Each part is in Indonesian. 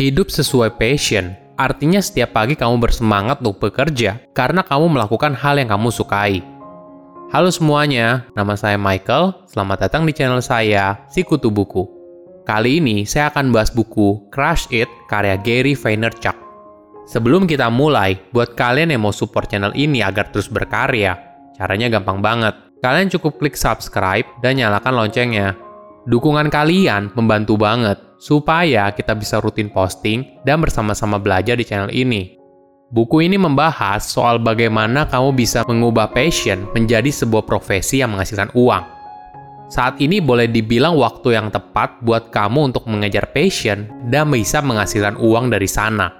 Hidup sesuai passion, artinya setiap pagi kamu bersemangat untuk bekerja karena kamu melakukan hal yang kamu sukai. Halo semuanya, nama saya Michael. Selamat datang di channel saya, Sikutu Buku. Kali ini saya akan bahas buku Crush It karya Gary Vaynerchuk. Sebelum kita mulai, buat kalian yang mau support channel ini agar terus berkarya, caranya gampang banget. Kalian cukup klik subscribe dan nyalakan loncengnya. Dukungan kalian membantu banget supaya kita bisa rutin posting dan bersama-sama belajar di channel ini. Buku ini membahas soal bagaimana kamu bisa mengubah passion menjadi sebuah profesi yang menghasilkan uang. Saat ini boleh dibilang waktu yang tepat buat kamu untuk mengejar passion dan bisa menghasilkan uang dari sana.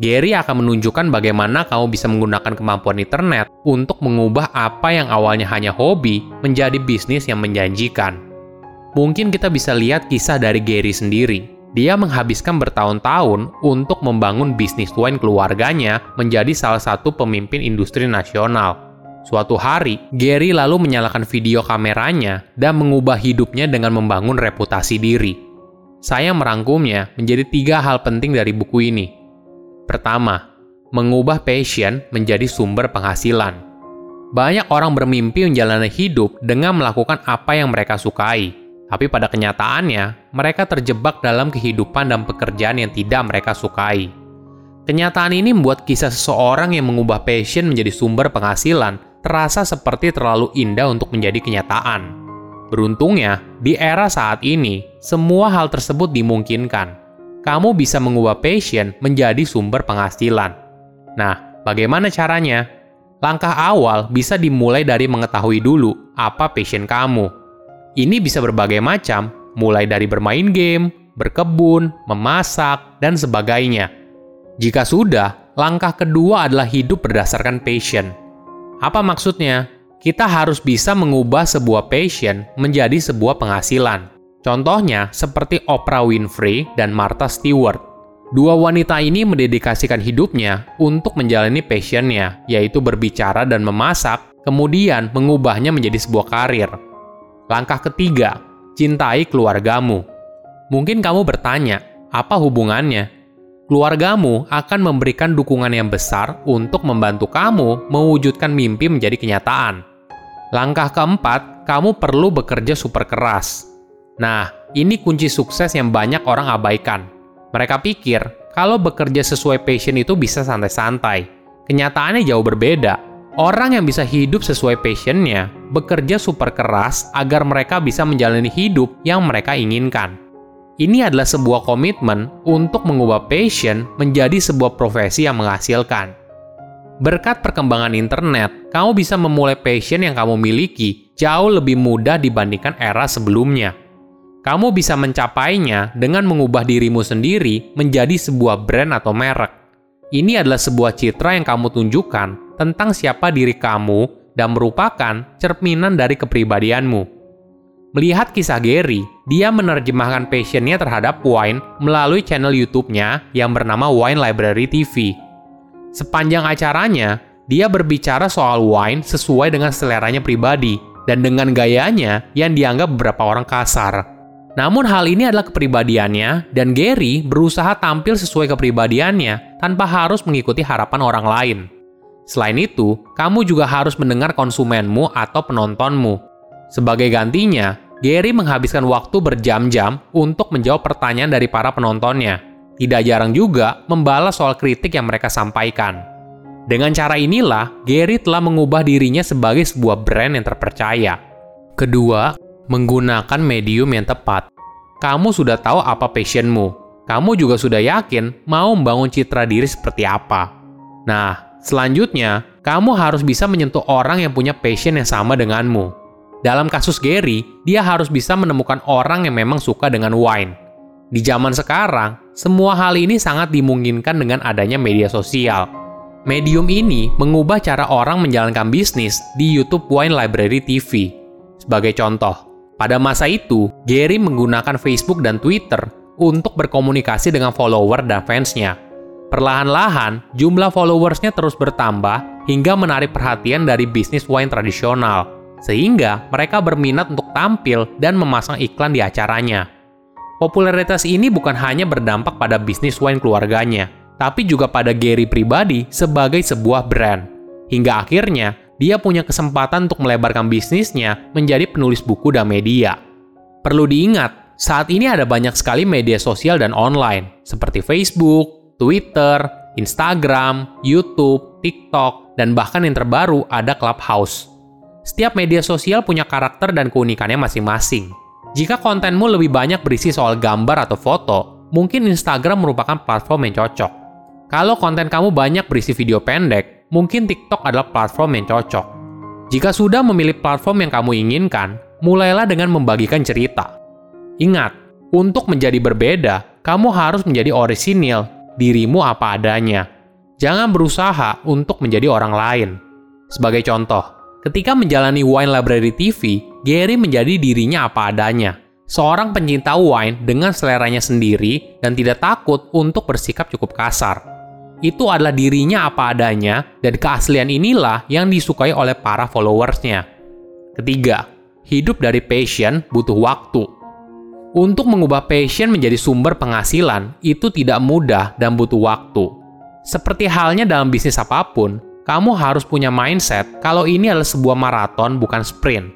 Gary akan menunjukkan bagaimana kamu bisa menggunakan kemampuan internet untuk mengubah apa yang awalnya hanya hobi menjadi bisnis yang menjanjikan. Mungkin kita bisa lihat kisah dari Gary sendiri. Dia menghabiskan bertahun-tahun untuk membangun bisnis wine keluarganya menjadi salah satu pemimpin industri nasional. Suatu hari, Gary lalu menyalakan video kameranya dan mengubah hidupnya dengan membangun reputasi diri. Saya merangkumnya menjadi tiga hal penting dari buku ini. Pertama, mengubah passion menjadi sumber penghasilan. Banyak orang bermimpi menjalani hidup dengan melakukan apa yang mereka sukai, tapi pada kenyataannya, mereka terjebak dalam kehidupan dan pekerjaan yang tidak mereka sukai. Kenyataan ini membuat kisah seseorang yang mengubah passion menjadi sumber penghasilan terasa seperti terlalu indah untuk menjadi kenyataan. Beruntungnya, di era saat ini, semua hal tersebut dimungkinkan. Kamu bisa mengubah passion menjadi sumber penghasilan. Nah, bagaimana caranya? Langkah awal bisa dimulai dari mengetahui dulu apa passion kamu ini bisa berbagai macam, mulai dari bermain game, berkebun, memasak, dan sebagainya. Jika sudah, langkah kedua adalah hidup berdasarkan passion. Apa maksudnya? Kita harus bisa mengubah sebuah passion menjadi sebuah penghasilan. Contohnya seperti Oprah Winfrey dan Martha Stewart. Dua wanita ini mendedikasikan hidupnya untuk menjalani passionnya, yaitu berbicara dan memasak, kemudian mengubahnya menjadi sebuah karir. Langkah ketiga, cintai keluargamu. Mungkin kamu bertanya, apa hubungannya? Keluargamu akan memberikan dukungan yang besar untuk membantu kamu mewujudkan mimpi menjadi kenyataan. Langkah keempat, kamu perlu bekerja super keras. Nah, ini kunci sukses yang banyak orang abaikan. Mereka pikir kalau bekerja sesuai passion itu bisa santai-santai. Kenyataannya jauh berbeda Orang yang bisa hidup sesuai passionnya bekerja super keras agar mereka bisa menjalani hidup yang mereka inginkan. Ini adalah sebuah komitmen untuk mengubah passion menjadi sebuah profesi yang menghasilkan. Berkat perkembangan internet, kamu bisa memulai passion yang kamu miliki jauh lebih mudah dibandingkan era sebelumnya. Kamu bisa mencapainya dengan mengubah dirimu sendiri menjadi sebuah brand atau merek. Ini adalah sebuah citra yang kamu tunjukkan tentang siapa diri kamu dan merupakan cerminan dari kepribadianmu. Melihat kisah Gary, dia menerjemahkan passionnya terhadap wine melalui channel YouTube-nya yang bernama Wine Library TV. Sepanjang acaranya, dia berbicara soal wine sesuai dengan seleranya pribadi dan dengan gayanya yang dianggap beberapa orang kasar. Namun hal ini adalah kepribadiannya dan Gary berusaha tampil sesuai kepribadiannya tanpa harus mengikuti harapan orang lain. Selain itu, kamu juga harus mendengar konsumenmu atau penontonmu. Sebagai gantinya, Gary menghabiskan waktu berjam-jam untuk menjawab pertanyaan dari para penontonnya. Tidak jarang juga membalas soal kritik yang mereka sampaikan. Dengan cara inilah, Gary telah mengubah dirinya sebagai sebuah brand yang terpercaya. Kedua, menggunakan medium yang tepat. Kamu sudah tahu apa passionmu. Kamu juga sudah yakin mau membangun citra diri seperti apa. Nah, Selanjutnya, kamu harus bisa menyentuh orang yang punya passion yang sama denganmu. Dalam kasus Gary, dia harus bisa menemukan orang yang memang suka dengan wine. Di zaman sekarang, semua hal ini sangat dimungkinkan dengan adanya media sosial. Medium ini mengubah cara orang menjalankan bisnis di YouTube Wine Library TV. Sebagai contoh, pada masa itu, Gary menggunakan Facebook dan Twitter untuk berkomunikasi dengan follower dan fansnya Perlahan-lahan, jumlah followersnya terus bertambah hingga menarik perhatian dari bisnis wine tradisional, sehingga mereka berminat untuk tampil dan memasang iklan di acaranya. Popularitas ini bukan hanya berdampak pada bisnis wine keluarganya, tapi juga pada Gary pribadi sebagai sebuah brand. Hingga akhirnya, dia punya kesempatan untuk melebarkan bisnisnya menjadi penulis buku dan media. Perlu diingat, saat ini ada banyak sekali media sosial dan online, seperti Facebook, Twitter, Instagram, YouTube, TikTok, dan bahkan yang terbaru ada Clubhouse. Setiap media sosial punya karakter dan keunikannya masing-masing. Jika kontenmu lebih banyak berisi soal gambar atau foto, mungkin Instagram merupakan platform yang cocok. Kalau konten kamu banyak berisi video pendek, mungkin TikTok adalah platform yang cocok. Jika sudah memilih platform yang kamu inginkan, mulailah dengan membagikan cerita. Ingat, untuk menjadi berbeda, kamu harus menjadi orisinil, dirimu apa adanya. Jangan berusaha untuk menjadi orang lain. Sebagai contoh, ketika menjalani Wine Library TV, Gary menjadi dirinya apa adanya. Seorang pencinta wine dengan seleranya sendiri dan tidak takut untuk bersikap cukup kasar itu adalah dirinya apa adanya, dan keaslian inilah yang disukai oleh para followersnya. Ketiga, hidup dari passion butuh waktu. Untuk mengubah passion menjadi sumber penghasilan, itu tidak mudah dan butuh waktu. Seperti halnya dalam bisnis apa pun, kamu harus punya mindset kalau ini adalah sebuah maraton bukan sprint.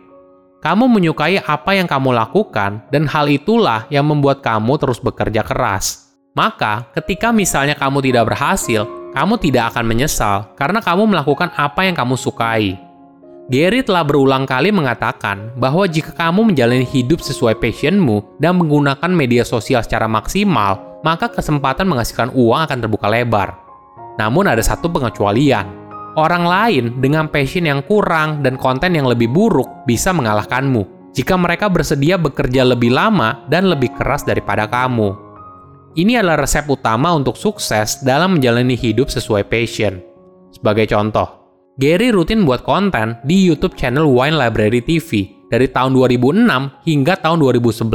Kamu menyukai apa yang kamu lakukan, dan hal itulah yang membuat kamu terus bekerja keras. Maka, ketika misalnya kamu tidak berhasil, kamu tidak akan menyesal karena kamu melakukan apa yang kamu sukai. Gary telah berulang kali mengatakan bahwa jika kamu menjalani hidup sesuai passionmu dan menggunakan media sosial secara maksimal, maka kesempatan menghasilkan uang akan terbuka lebar. Namun ada satu pengecualian. Orang lain dengan passion yang kurang dan konten yang lebih buruk bisa mengalahkanmu jika mereka bersedia bekerja lebih lama dan lebih keras daripada kamu. Ini adalah resep utama untuk sukses dalam menjalani hidup sesuai passion. Sebagai contoh, Gary rutin buat konten di YouTube channel Wine Library TV dari tahun 2006 hingga tahun 2011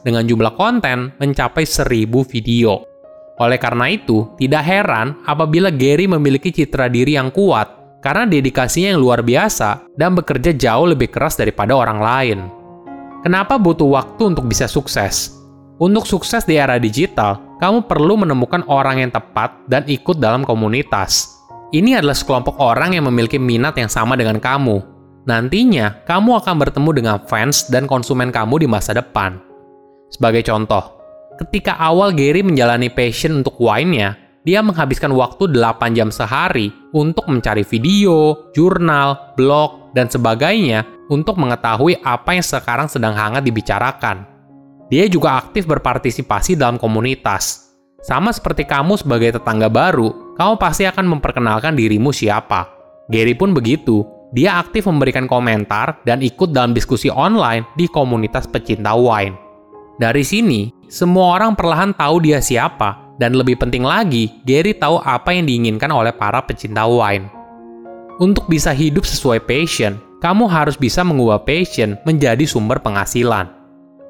dengan jumlah konten mencapai 1000 video. Oleh karena itu, tidak heran apabila Gary memiliki citra diri yang kuat karena dedikasinya yang luar biasa dan bekerja jauh lebih keras daripada orang lain. Kenapa butuh waktu untuk bisa sukses? Untuk sukses di era digital, kamu perlu menemukan orang yang tepat dan ikut dalam komunitas. Ini adalah sekelompok orang yang memiliki minat yang sama dengan kamu. Nantinya, kamu akan bertemu dengan fans dan konsumen kamu di masa depan. Sebagai contoh, ketika awal Gary menjalani passion untuk wine-nya, dia menghabiskan waktu 8 jam sehari untuk mencari video, jurnal, blog, dan sebagainya untuk mengetahui apa yang sekarang sedang hangat dibicarakan. Dia juga aktif berpartisipasi dalam komunitas. Sama seperti kamu sebagai tetangga baru, kamu pasti akan memperkenalkan dirimu siapa. Gary pun begitu. Dia aktif memberikan komentar dan ikut dalam diskusi online di komunitas pecinta wine. Dari sini, semua orang perlahan tahu dia siapa, dan lebih penting lagi, Gary tahu apa yang diinginkan oleh para pecinta wine. Untuk bisa hidup sesuai passion, kamu harus bisa mengubah passion menjadi sumber penghasilan.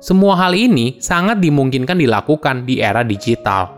Semua hal ini sangat dimungkinkan dilakukan di era digital.